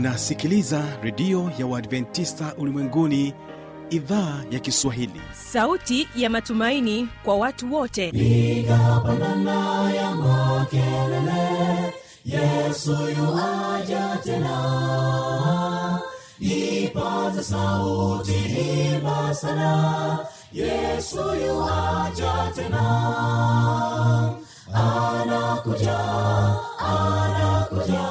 unasikiliza redio ya uadventista ulimwenguni idhaa ya kiswahili. Sauti ya matumaini kwa watu wote. Igapanana ya makelele yesu yuaja tena. Ipaza sauti himba sana yesu yuaja tena. Anakuja anakuja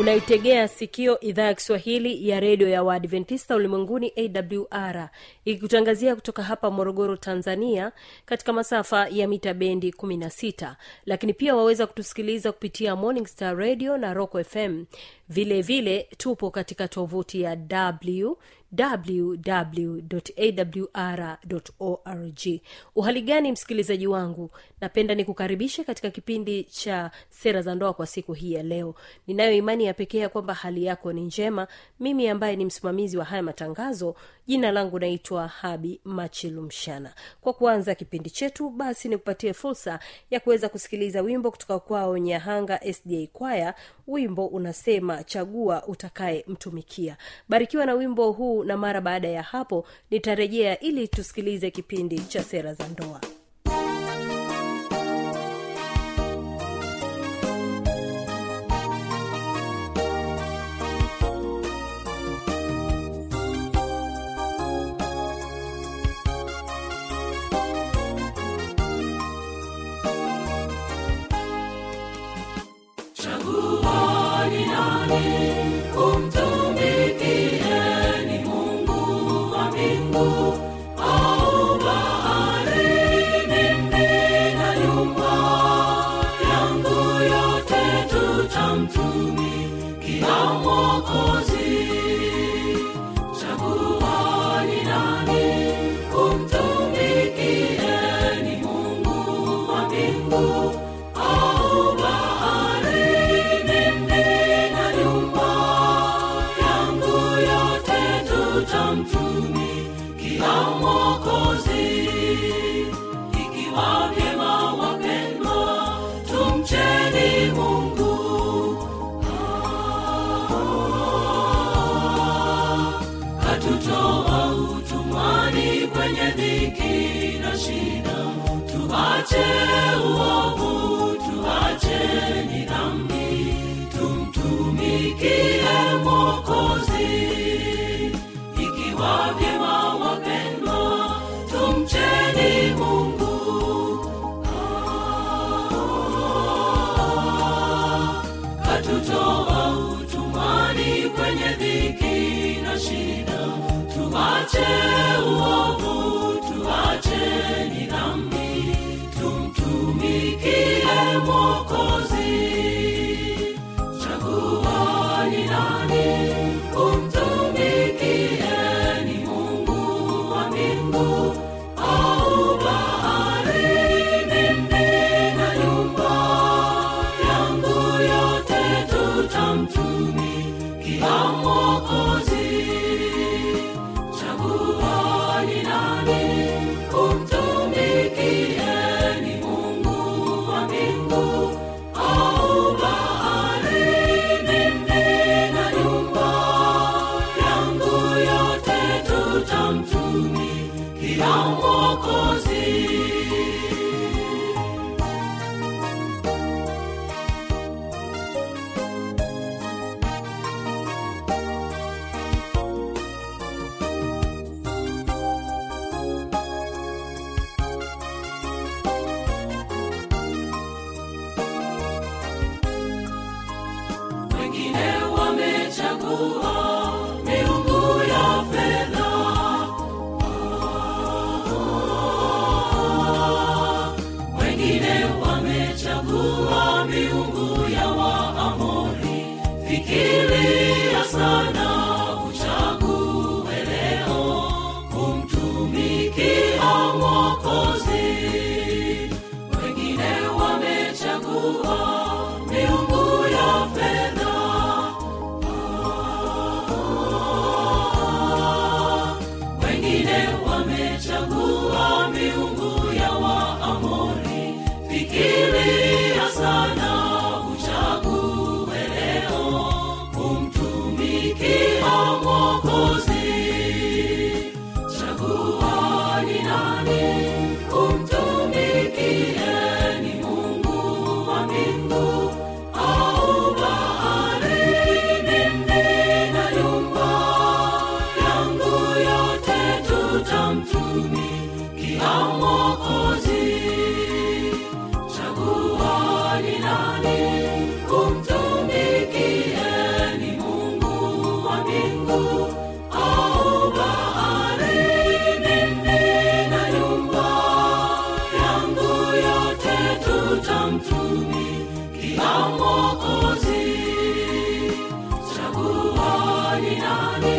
unaitegea sikio idhaa ya kiswahili ya redio ya waadventista ulimwenguni awr ikikutangazia kutoka hapa morogoro tanzania katika masafa ya mita bendi 16 lakini pia waweza kutusikiliza kupitia morning star radio na rock fm vile vile tupo katika tovuti ya www.awr.org uhali gani msikilizaji wangu? Napenda nikukaribishe katika kipindi cha sera za ndoa kwa siku hii ya leo. Ninayo imani ya pekee ya kwamba hali yako ni njema. Mimi ambaye ni msimamizi wa haya matangazo jina langu naitwa habi machilumshana kwa kuanza kipindi chetu basi nikupatie fursa ya kuweza kusikiliza wimbo kutoka kwao nyahanga sda kwaya wimbo unasema chagua utakaye mtumikia. Barikiwa na wimbo huu na mara baada ya hapo nitarejea ili tusikilize kipindi cha sera za ndoa mbingu watching. Chagua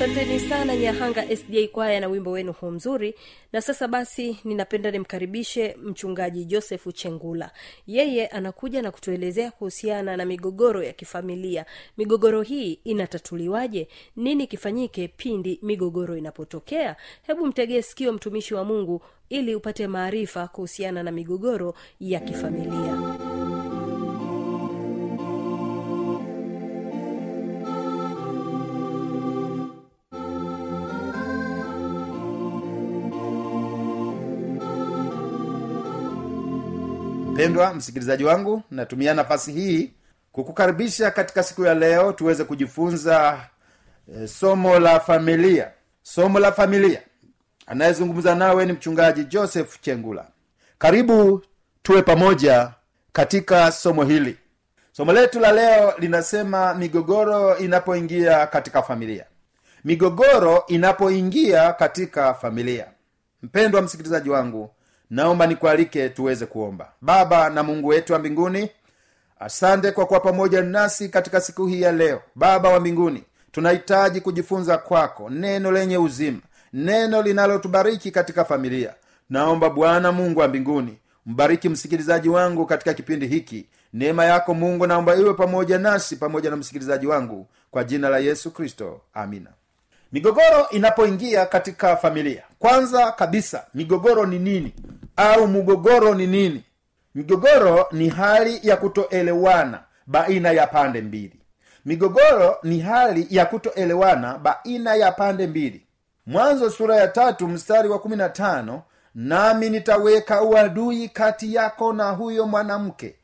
asanteni sana nyahanga sda kwaya na wimbo wenu huu mzuri. Na sasa basi ninapenda nimkaribishe mchungaji josefu chengula yeye anakuja na kutuelezea kuhusiana na migogoro ya kifamilia. Migogoro hii inatatuliwaje? Nini kifanyike pindi migogoro inapotokea? Hebu mtegee sikio mtumishi wa mungu ili upate maarifa kuhusiana na migogoro ya kifamilia mpendwa msikilizaji wangu natumia nafasi hii kukukaribisha katika siku ya leo tuweze kujifunza e, somo la familia. Somo la familia. Anayezungumza nawe ni mchungaji joseph chengula. Karibu tuwe pamoja katika somo hili. Somo letu la leo linasema migogoro inapoingia katika familia. Migogoro inapoingia katika familia. Mpendwa msikilizaji wangu naomba nikualike tuweze kuomba. Baba na mungu wetu wa mbinguni asante kwa kuwa pamoja nasi katika siku hii ya leo. Baba wa mbinguni tunahitaji kujifunza kwako neno lenye uzima neno linalotubariki katika familia. Naomba bwana mungu wa mbinguni mbariki msikilizaji wangu katika kipindi hiki. Neema yako mungu naomba iwe pamoja nasi pamoja na msikilizaji wangu kwa jina la yesu kristo. Amina. Migogoro inapoingia katika familia kwanza kabisa migogoro ni nini au mgogoro ni nini? Migogoro ni hali ya kutoelewana baina ya pande mbili. Migogoro ni hali ya kutoelewana baina ya pande mbili. Mwanzo sura ya tatu mstari wa kumi na tano nami nitaweka uadui kati yako na huyo mwanamke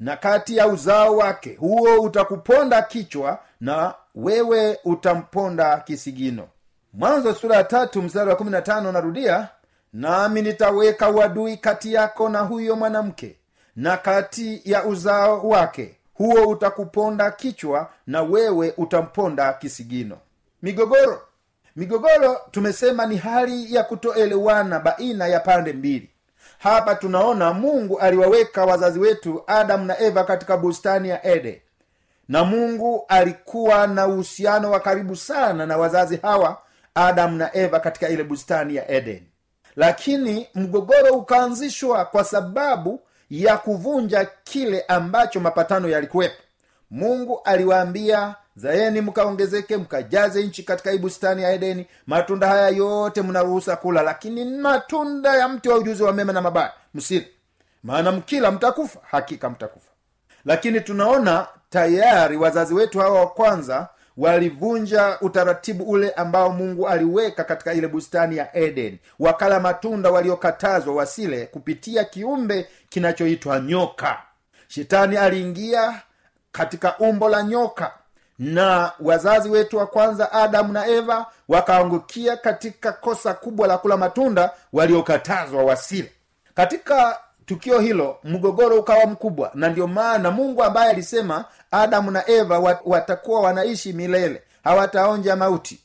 na kati ya uzao wake. Huo utakuponda kichwa na wewe utamponda kisigino. Mwanzo sura ya tatu mstari wa kumi na tano narudia nami nitaweka uadui kati yako na huyo mwanamke na kati ya uzao wake. Huo utakuponda kichwa na wewe utamponda kisigino. Migogoro. Migogoro tumesema ni hali ya kutoelewana baina ya pande mbili. Hapa tunaona mungu aliwaweka wazazi wetu adamu na eva katika bustani ya ede na mungu alikuwa na uhusiano wa karibu sana na wazazi hawa adamu na eva katika ile bustani ya eden lakini mgogoro ukaanzishwa kwa sababu ya kuvunja kile ambacho mapatano yalikuwepo. Mungu aliwaambia zaeni mkaongezeke mkajaze nchi katika hii bustani ya edeni. Matunda haya yote mnaruhusa kula lakini matunda ya mti wa ujuzi wa mema na mabaya msili maana mkila mtakufa hakika mtakufa. Lakini tunaona tayari wazazi wetu hawa wa kwanza walivunja utaratibu ule ambao mungu aliweka katika ile bustani ya eden. Wakala matunda waliokatazwa wasile kupitia kiumbe kinachoitwa nyoka. Shetani aliingia katika umbo la nyoka na wazazi wetu wa kwanza adamu na eva wakaangukia katika kosa kubwa la kula matunda waliokatazwa wasile. Katika tukio hilo mgogoro ukawa mkubwa na ndio maana mungu ambaye alisema adamu na eva watakuwa wanaishi milele. Hawataonja mauti.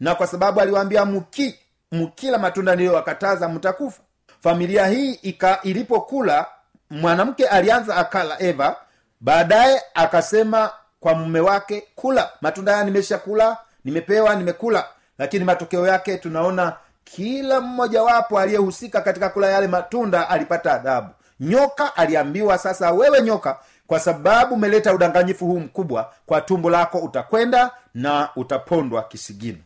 Na kwa sababu aliwaambia mki mkila matunda niliyowakataza mtakufa. Familia hii ika ilipokula mwanamke alianza akala eva baadaye akasema kwa mume wake kula matunda haya nimeshakula nimepewa nimekula. Lakini matokeo yake tunaona kila mmojawapo aliyehusika katika kula yale matunda alipata adhabu nyoka aliambiwa sasa wewe nyoka kwa sababu umeleta udanganyifu huu mkubwa kwa tumbo lako utakwenda na utapondwa kisigino.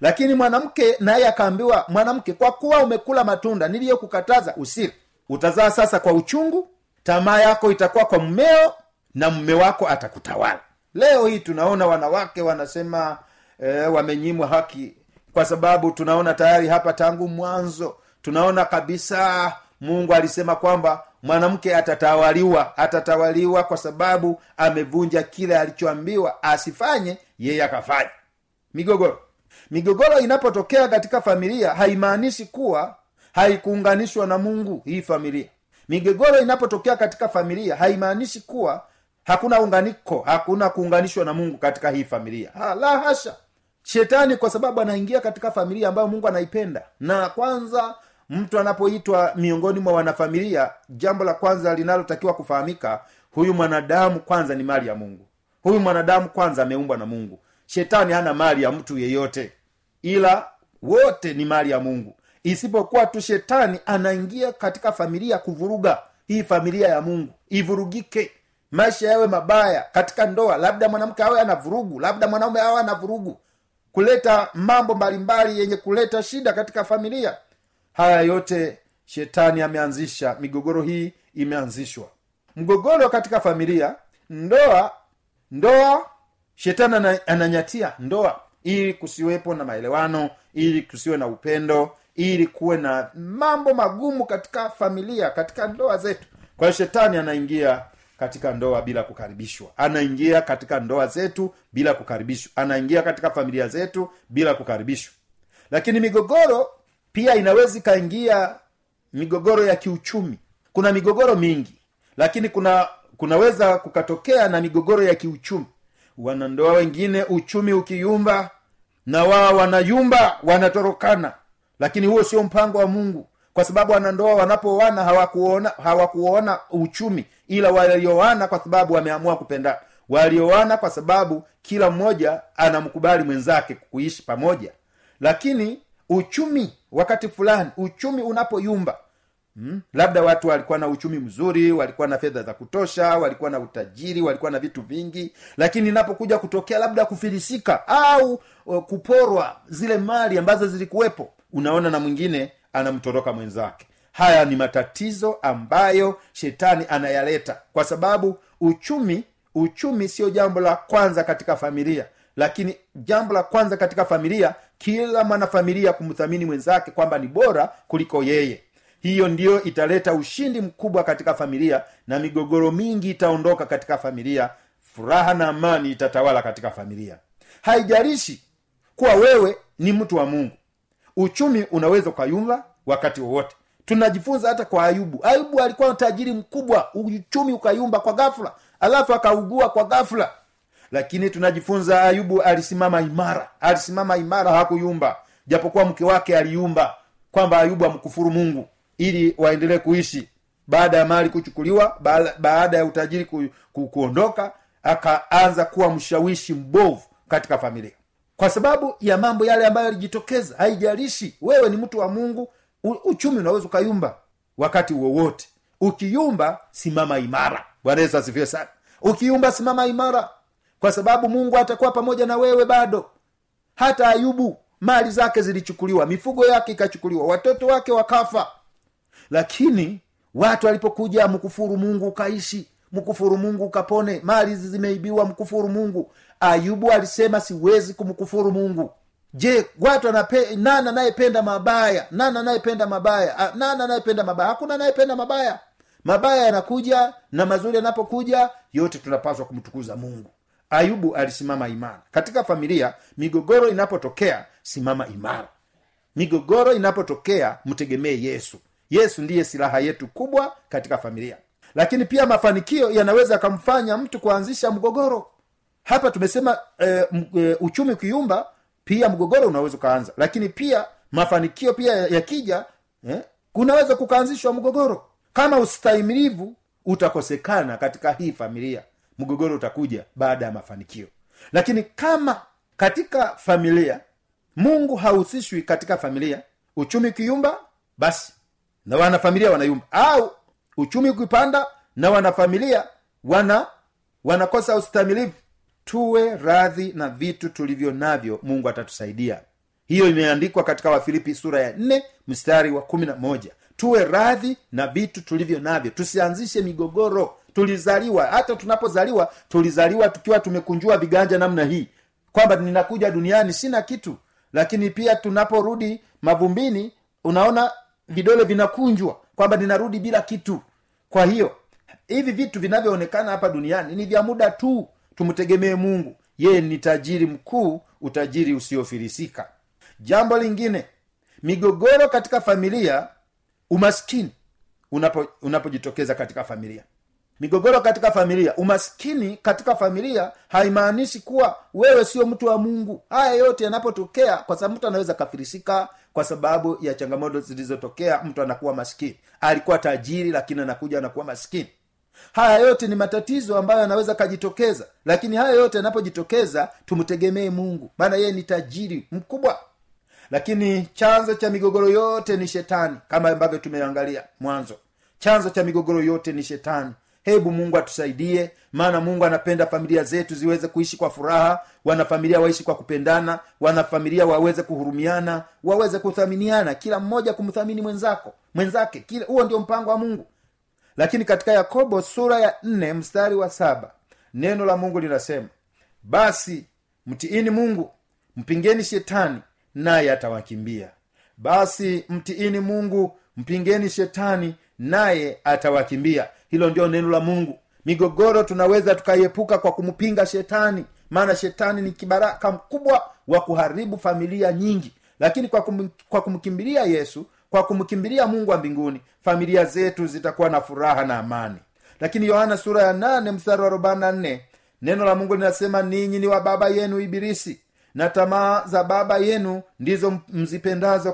Lakini mwanamke naye akaambiwa mwanamke kwa kuwa umekula matunda niliyokukataza usile utazaa sasa kwa uchungu tamaa yako itakuwa kwa mmeo na mme wako atakutawala. Leo hii tunaona wanawake wanasema e, wamenyimwa haki kwa sababu tunaona tayari hapa tangu mwanzo tunaona kabisa mungu alisema kwamba mwanamke atatawaliwa atatawaliwa kwa sababu amevunja kile alichoambiwa asifanye yeye akafanya migogoro. Migogoro inapotokea katika familia haimaanishi kuwa haikuunganishwa na mungu hii familia. Migogoro inapotokea katika familia haimaanishi kuwa hakuna unganiko hakuna kuunganishwa na mungu katika hii familia. Ha, la hasha. Shetani kwa sababu anaingia katika familia ambayo mungu anaipenda. Na kwanza mtu anapoitwa miongoni mwa wanafamilia jambo la kwanza linalotakiwa kufahamika huyu mwanadamu kwanza ni mali ya mungu. Huyu mwanadamu kwanza ameumbwa na mungu. Shetani hana mali ya mtu yeyote ila wote ni mali ya mungu. Isipokuwa tu shetani anaingia katika familia kuvuruga hii familia ya mungu ivurugike. Maisha yawe mabaya katika ndoa labda mwanamke awe ana vurugu labda mwanaume awe ana vurugu. Kuleta mambo mbalimbali yenye kuleta shida katika familia haya yote shetani ameanzisha migogoro hii imeanzishwa. Mgogoro katika familia ndoa ndoa shetani ananyatia ndoa ili kusiwepo na maelewano ili kusiwe na upendo ili kuwe na mambo magumu katika familia katika ndoa zetu. Kwa hiyo shetani anaingia katika ndoa bila kukaribishwa. Anaingia katika ndoa zetu bila kukaribishwa. Anaingia katika familia zetu bila kukaribishwa. Lakini migogoro pia inaweza ikaingia migogoro ya kiuchumi. Kuna migogoro mingi lakini kuna kunaweza kukatokea na migogoro ya kiuchumi. Wanandoa wengine uchumi ukiyumba na wao wanayumba wanatorokana. Lakini huo sio mpango wa mungu kwa sababu wanandoa wanapooana hawakuona hawakuona uchumi ila walioana kwa sababu wameamua kupenda. Walioana kwa sababu kila mmoja anamkubali mwenzake kuishi pamoja. Lakini uchumi wakati fulani uchumi unapoyumba. Hmm? labda watu walikuwa na uchumi mzuri walikuwa na fedha za kutosha walikuwa na utajiri walikuwa na vitu vingi lakini inapokuja kutokea labda kufilisika au uh, kuporwa zile mali ambazo zilikuwepo unaona na mwingine anamtoroka mwenzake. Haya ni matatizo ambayo shetani anayaleta kwa sababu uchumi uchumi sio jambo la kwanza katika familia lakini jambo la kwanza katika familia kila mwanafamilia kumthamini mwenzake kwamba ni bora kuliko yeye. Hiyo ndiyo italeta ushindi mkubwa katika familia na migogoro mingi itaondoka katika familia. Furaha na amani itatawala katika familia. Haijarishi kuwa wewe ni mtu wa mungu. Uchumi unaweza ukayumba wakati wowote. Tunajifunza hata kwa ayubu. Ayubu alikuwa tajiri mkubwa. Uchumi ukayumba kwa ghafula alafu akaugua kwa ghafla lakini tunajifunza ayubu alisimama imara. Alisimama imara hakuyumba. Japokuwa mke wake aliumba kwamba ayubu amkufuru mungu ili waendelee kuishi. Baada ya mali kuchukuliwa baada, baada ya utajiri ku, ku, kuondoka akaanza kuwa mshawishi mbovu katika familia. Kwa sababu ya mambo yale ambayo yalijitokeza haijalishi wewe ni mtu wa mungu uchumi unaweza ukayumba wakati wowote. Ukiyumba simama imara. Bwana yesu asifiwe sana. Ukiyumba simama imara kwa sababu mungu atakuwa pamoja na wewe bado. Hata ayubu mali zake zilichukuliwa mifugo yake ikachukuliwa watoto wake wakafa. Lakini watu walipokuja mkufuru mungu ukaishi mkufuru mungu ukapone mali zimeibiwa mkufuru mungu. Ayubu alisema siwezi kumkufuru mungu. Je watu anape, nani anayependa mabaya? Nani anayependa mabaya? Nani anayependa mabaya? Hakuna anayependa mabaya. Mabaya yanakuja na mazuri yanapokuja yote tunapaswa kumtukuza mungu ayubu alisimama imara. Katika familia migogoro inapotokea simama imara. Migogoro inapotokea mtegemee yesu. Yesu ndiye silaha yetu kubwa katika familia. Lakini pia mafanikio yanaweza yakamfanya mtu kuanzisha mgogoro. Hapa tumesema e, m, e, uchumi ukiumba pia mgogoro unaweza ukaanza lakini pia mafanikio pia yakija eh, kunaweza kukaanzishwa mgogoro. Kama ustahimilivu utakosekana katika hii familia mgogoro utakuja baada ya mafanikio. Lakini kama katika familia mungu hahusishwi katika familia uchumi ukiyumba basi na wanafamilia wanayumba. Au uchumi ukipanda na wanafamilia wana wanakosa ustamilivu tuwe radhi na vitu tulivyo navyo mungu atatusaidia. Hiyo imeandikwa katika wafilipi sura ya nne mstari wa kumi na moja. Tuwe radhi na vitu tulivyo navyo. Tusianzishe migogoro tulizaliwa hata tunapozaliwa tulizaliwa tukiwa tumekunjua viganja namna hii. Kwamba ninakuja duniani sina kitu. Lakini pia tunaporudi mavumbini unaona vidole vinakunjwa. Kwamba ninarudi bila kitu. Kwa hiyo hivi vitu vinavyoonekana hapa duniani ni vya muda tu. Tumtegemee mungu. Yeye ni tajiri mkuu utajiri usiofirisika jambo lingine migogoro katika familia umaskini unapo unapojitokeza katika familia migogoro katika familia umaskini katika familia haimaanishi kuwa wewe sio mtu wa mungu. Haya yote yanapotokea kwa sababu mtu anaweza kafirisika kwa sababu ya changamoto zilizotokea mtu anakuwa maskini. Alikuwa tajiri lakini anakuja anakuwa maskini. Haya yote ni matatizo ambayo yanaweza kajitokeza lakini haya yote yanapojitokeza tumtegemee mungu. Maana yeye ni tajiri mkubwa. Lakini chanzo cha migogoro yote ni shetani kama ambavyo tumeangalia mwanzo. Chanzo cha migogoro yote ni shetani hebu mungu atusaidie maana mungu anapenda familia zetu ziweze kuishi kwa furaha wanafamilia waishi kwa kupendana wanafamilia waweze kuhurumiana waweze kuthaminiana kila mmoja kumthamini mwenzako mwenzake huo ndio mpango wa mungu. Lakini katika yakobo sura ya nne mstari wa saba neno la mungu linasema basi mtiini mungu mpingeni shetani naye atawakimbia. Basi mtiini mungu mpingeni shetani naye atawakimbia hilo ndio neno la mungu. Migogoro tunaweza tukaiepuka kwa kumpinga shetani. Maana shetani ni kibaraka mkubwa wa kuharibu familia nyingi. Lakini kwa, kum, kwa kumkimbilia yesu kwa kumkimbilia mungu wa mbinguni familia zetu zitakuwa na furaha na amani. Lakini yohana sura ya nane mstari wa arobaini na nne neno la mungu linasema ninyi ni wa baba yenu ibilisi na tamaa za baba yenu ndizo mzipendazo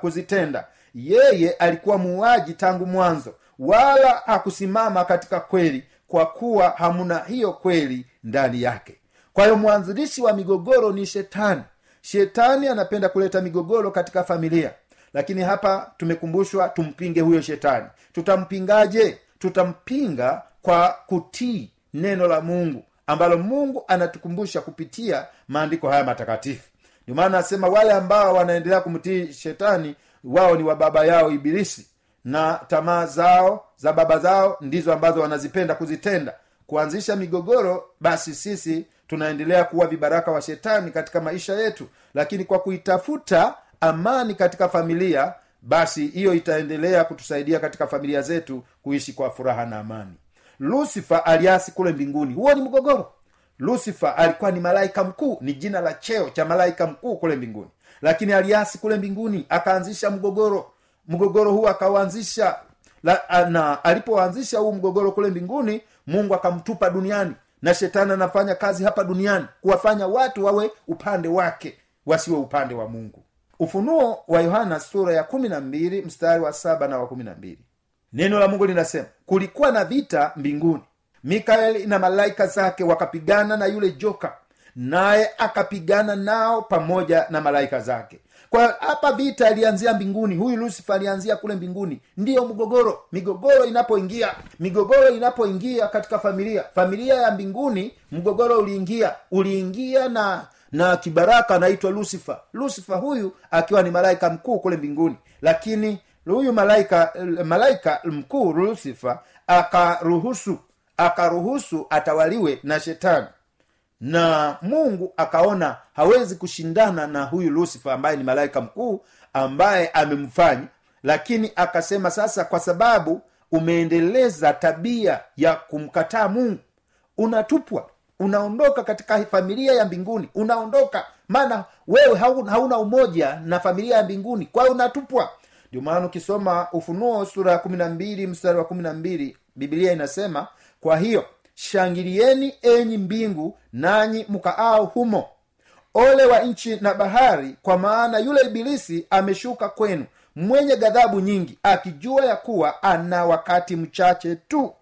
kuzitenda. Yeye alikuwa muuaji tangu mwanzo wala hakusimama katika kweli kwa kuwa hamuna hiyo kweli ndani yake. Kwa hiyo mwanzilishi wa migogoro ni shetani. Shetani anapenda kuleta migogoro katika familia. Lakini hapa tumekumbushwa tumpinge huyo shetani. Tutampingaje? Tutampinga kwa kutii neno la mungu ambalo mungu anatukumbusha kupitia maandiko haya matakatifu. Ndio maana anasema wale ambao wanaendelea kumtii shetani wao ni wa baba yao ibilisi na tamaa zao za baba zao ndizo ambazo wanazipenda kuzitenda. Kuanzisha migogoro basi sisi tunaendelea kuwa vibaraka wa shetani katika maisha yetu. Lakini kwa kuitafuta amani katika familia basi hiyo itaendelea kutusaidia katika familia zetu kuishi kwa furaha na amani. Lusifa aliasi kule mbinguni. Huo ni mgogoro. Lusifa alikuwa ni malaika mkuu ni jina la cheo cha malaika mkuu kule mbinguni. Lakini aliasi kule mbinguni akaanzisha mgogoro mgogoro huu akauanzisha na alipoanzisha huu mgogoro kule mbinguni mungu akamtupa duniani na shetani anafanya kazi hapa duniani kuwafanya watu wawe upande wake wasiwe upande wa mungu. Ufunuo wa yohana sura ya mstari wa saba na wa kumi neno la mungu linasema kulikuwa na vita mbinguni. Mikaeli na malaika zake wakapigana na yule joka naye akapigana nao pamoja na malaika zake kwa hapa vita alianzia mbinguni huyu lusifa alianzia kule mbinguni. Ndiyo mgogoro migogoro inapoingia migogoro inapoingia katika familia. Familia ya mbinguni mgogoro uliingia. Uliingia na na kibaraka anaitwa lusifa lusifa huyu akiwa ni malaika mkuu kule mbinguni. Lakini huyu malaika malaika mkuu lusifa akaruhusu akaruhusu atawaliwe na shetani na mungu akaona hawezi kushindana na huyu lusifa ambaye ni malaika mkuu ambaye amemfanya. Lakini akasema sasa kwa sababu umeendeleza tabia ya kumkataa mungu unatupwa unaondoka katika familia ya mbinguni unaondoka. Maana wewe hauna, umoja na familia ya mbinguni kwa unatupwa. Ndio maana ukisoma ufunuo sura ya kumi na mbili mstari wa kumi na mbili bibilia inasema kwa hiyo shangilieni enyi mbingu nanyi mkaao humo. Ole wa nchi na bahari kwa maana yule ibilisi ameshuka kwenu mwenye ghadhabu nyingi akijua ya kuwa ana wakati mchache tu.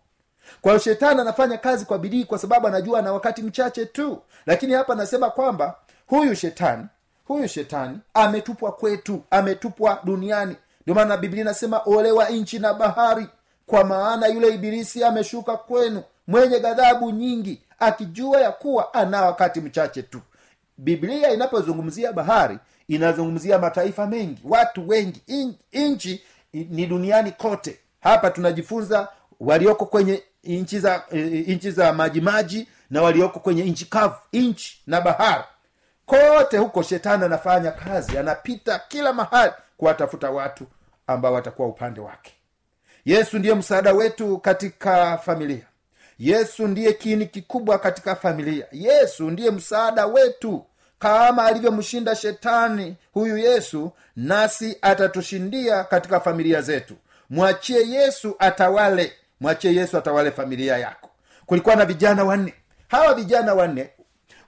Kwa shetani anafanya kazi kwa bidii kwa sababu anajua ana wakati mchache tu. Lakini hapa anasema kwamba huyu shetani huyu shetani ametupwa kwetu ametupwa duniani. Ndio maana biblia inasema olewa nchi na bahari kwa maana yule ibilisi ameshuka kwenu mwenye ghadhabu nyingi akijua ya kuwa ana wakati mchache tu. Biblia inapozungumzia bahari inazungumzia mataifa mengi watu wengi. In, nchi ni duniani kote. Hapa tunajifunza walioko kwenye nchi za nchi za majimaji na walioko kwenye nchi kavu nchi na bahari. Kote huko shetani anafanya kazi anapita kila mahali kuwatafuta watu ambao watakuwa upande wake. Yesu ndiye msaada wetu katika familia yesu ndiye kiini kikubwa katika familia. Yesu ndiye msaada wetu. Kama alivyomshinda shetani huyu yesu nasi atatushindia katika familia zetu. Mwachie yesu atawale. Mwachie yesu atawale familia yako. Kulikuwa na vijana wanne. Hawa vijana wanne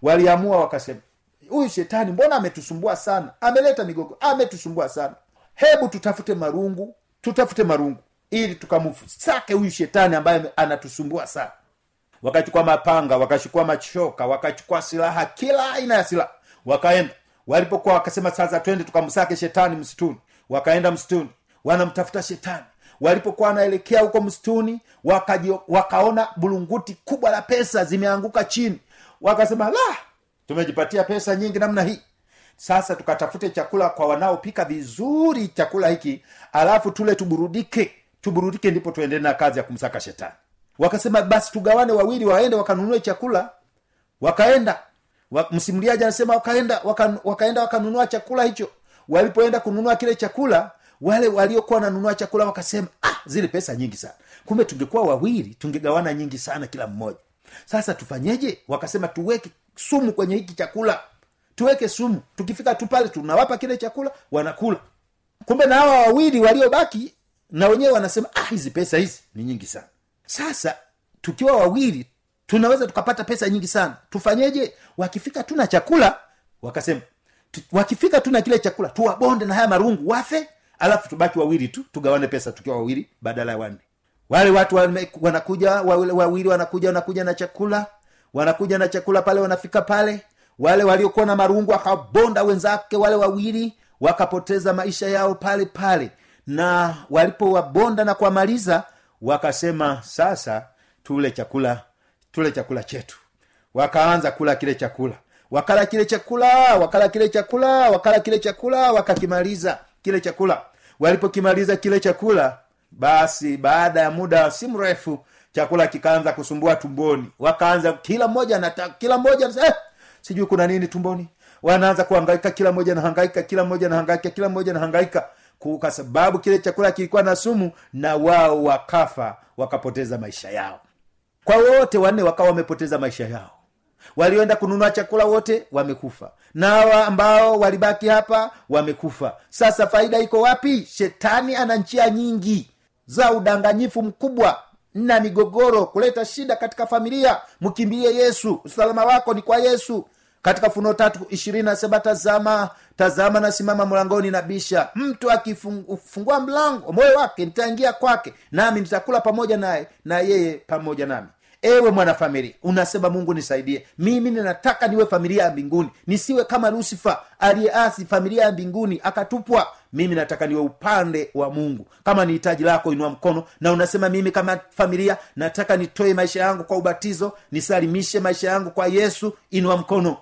waliamua wakasema huyu shetani mbona ametusumbua sana? Ameleta migogo ametusumbua sana. Hebu tutafute marungu tutafute marungu ili tukamsake huyu shetani ambaye anatusumbua sana wakachukua mapanga wakachukua machoka wakachukua silaha kila aina ya silaha. Wakaenda. Walipokuwa wakasema sasa twende tukamsake shetani msituni. Wakaenda msituni wanamtafuta shetani. Walipokuwa wanaelekea huko msituni wakaona bulunguti kubwa la pesa zimeanguka chini. Wakasema la tumejipatia pesa nyingi namna hii. Sasa tukatafute chakula kwa wanaopika vizuri chakula hiki alafu tule tuburudike. Tuburudike ndipo tuendele na kazi ya kumsaka shetani wakasema basi tugawane wawili waende wakanunue chakula. Wakaenda. Wa, msimuliaji anasema wakaenda waka, wakaenda wakanunua chakula hicho. Walipoenda kununua kile chakula wale waliokuwa wananunua chakula wakasema ah zile pesa nyingi sana. Kumbe tungekuwa wawili tungegawana nyingi sana kila mmoja. Sasa tufanyeje? Wakasema tuweke sumu kwenye hiki chakula. Tuweke sumu. Tukifika tu pale tunawapa kile chakula wanakula. Kumbe na hawa wawili waliobaki na wenyewe wanasema ah hizi pesa hizi ni nyingi sana sasa tukiwa wawili tunaweza tukapata pesa nyingi sana. Tufanyeje? Wakifika tuna chakula wakasema wakifika tuna kile chakula tuwabonde na haya marungu wafe alafu tubaki wawili tu tugawane pesa tukiwa wawili badala ya wanne. Wale watu wame, wanakuja wawili, wawili wanakuja wanakuja na chakula wanakuja na chakula pale wanafika pale. Wale waliokuwa na marungu wakabonda wenzake wale wawili wakapoteza maisha yao pale pale. Na walipowabonda na kuwamaliza wakasema sasa tule chakula tule chakula chetu. Wakaanza kula kile chakula. Wakala kile chakula wakala kile chakula wakala kile chakula wakakimaliza kile chakula. Walipokimaliza kile chakula basi baada ya muda si mrefu chakula kikaanza kusumbua tumboni. Wakaanza kila mmoja kila mmoja eh, sijui kuna nini tumboni. Wanaanza kuhangaika kila mmoja nahangaika kila mmoja nahangaika kila mmoja nahangaika kwa sababu kile chakula kilikuwa na sumu na wao wakafa wakapoteza maisha yao. Kwa wote wanne wakawa wamepoteza maisha yao. Walioenda kununua chakula wote wamekufa. Na hawa ambao walibaki hapa wamekufa. Sasa faida iko wapi? Shetani ana njia nyingi za udanganyifu mkubwa na migogoro kuleta shida katika familia. Mkimbilie yesu. Usalama wako ni kwa yesu katika funuo tatu ishirini nasema tazama tazama nasimama mlangoni na bisha. Mtu akifungua mlango moyo wake nitaingia kwake nami nitakula pamoja naye na yeye pamoja nami. Ewe mwanafamilia unasema mungu nisaidie. Mimi ninataka niwe familia ya mbinguni. Nisiwe kama lusifa aliyeasi familia ya mbinguni akatupwa. Mimi nataka niwe upande wa mungu. Kama ni hitaji lako inua mkono na unasema mimi kama familia nataka nitoe maisha yangu kwa ubatizo nisalimishe maisha yangu kwa yesu inua mkono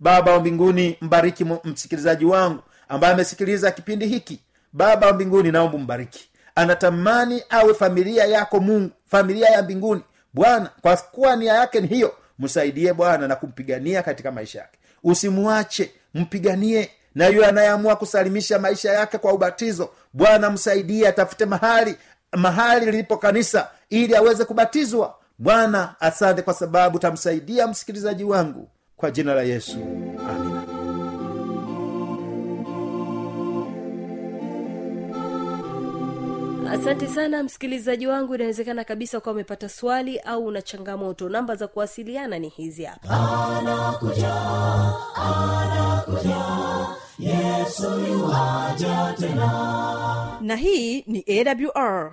baba wa mbinguni mbariki msikilizaji wangu ambaye amesikiliza kipindi hiki. Baba wa mbinguni naomba mbariki anatamani awe familia yako mungu familia ya mbinguni. Bwana kwa kuwa nia yake ni hiyo msaidie bwana na kumpigania katika maisha yake. Usimwache mpiganie. Na yule anayeamua kusalimisha maisha yake kwa ubatizo bwana msaidie atafute mahali mahali lilipo kanisa ili aweze kubatizwa. Bwana asante kwa sababu tamsaidia msikilizaji wangu kwa jina la yesu amina. Asante sana msikilizaji wangu inawezekana kabisa ukawa umepata swali au una changamoto. Namba za kuwasiliana ni hizi hapa. Na hii ni awr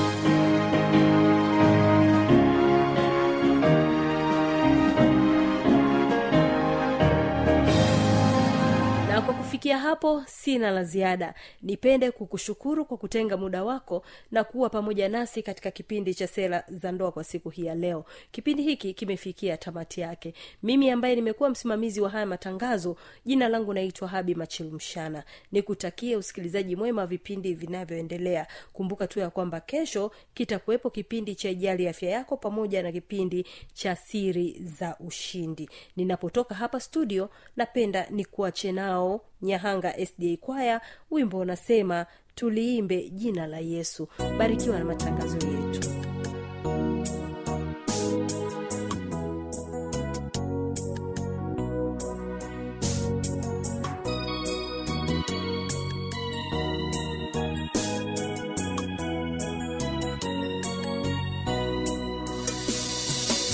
kwa kufikia hapo sina la ziada. Nipende kukushukuru kwa kutenga muda wako na kuwa pamoja nasi katika kipindi cha sera za ndoa kwa siku hii ya leo. Kipindi hiki kimefikia tamati yake. Mimi ambaye nimekuwa msimamizi wa haya matangazo jina langu naitwa habi machilumshana nikutakie usikilizaji mwema wa vipindi vinavyoendelea. Kumbuka tu ya kwamba kesho kitakuwepo kipindi cha ijali afya yako pamoja na kipindi cha siri za ushindi. Ninapotoka hapa studio napenda nikuache nao nyahanga sda kwaya wimbo unasema tuliimbe jina la yesu. Barikiwa na matangazo yetu.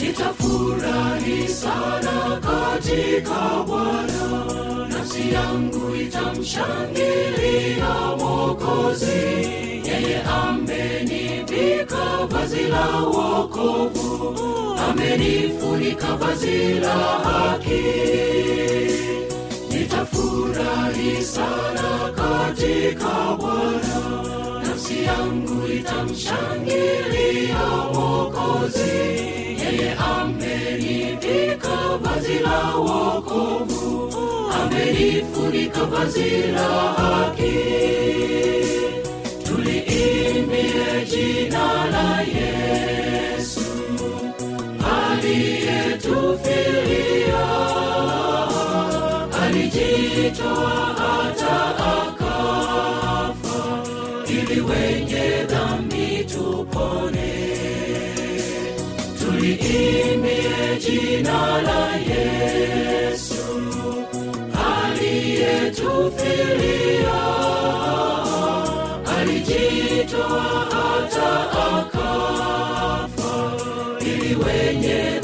Nitafurahi sana katika bwana nafsi yangu itamshangilia Mwokozi, yeye amenivika vazi la wokovu. Amenifunika vazi la haki. Nitafurahi sana katika bwana. Nafsi yangu itamshangilia Mwokozi, yeye amenivika vazi la wokovu amenifunika vazi la haki. Tuliimbie jina la yesu aliyetufilia alijitoa hata akafa ili wenye dhambi tupone. Tuliimbie jina la yesu aliyetufilia alijitoa hata akafa. Ili wenye